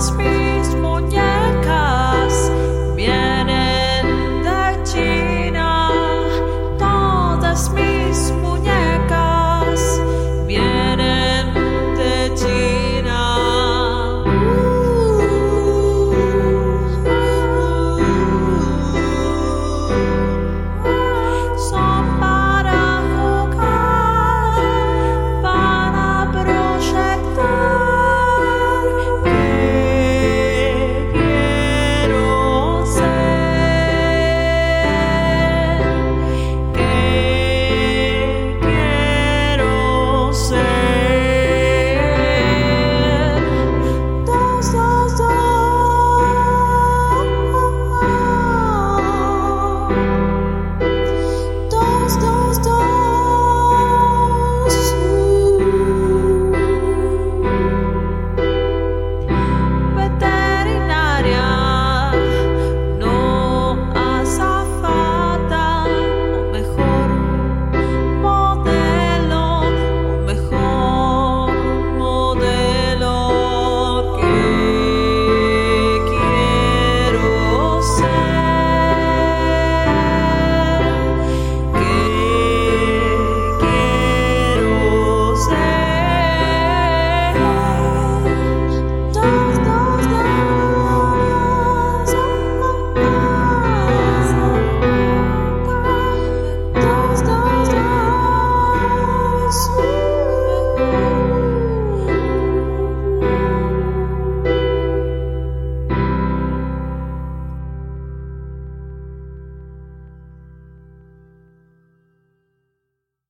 must be.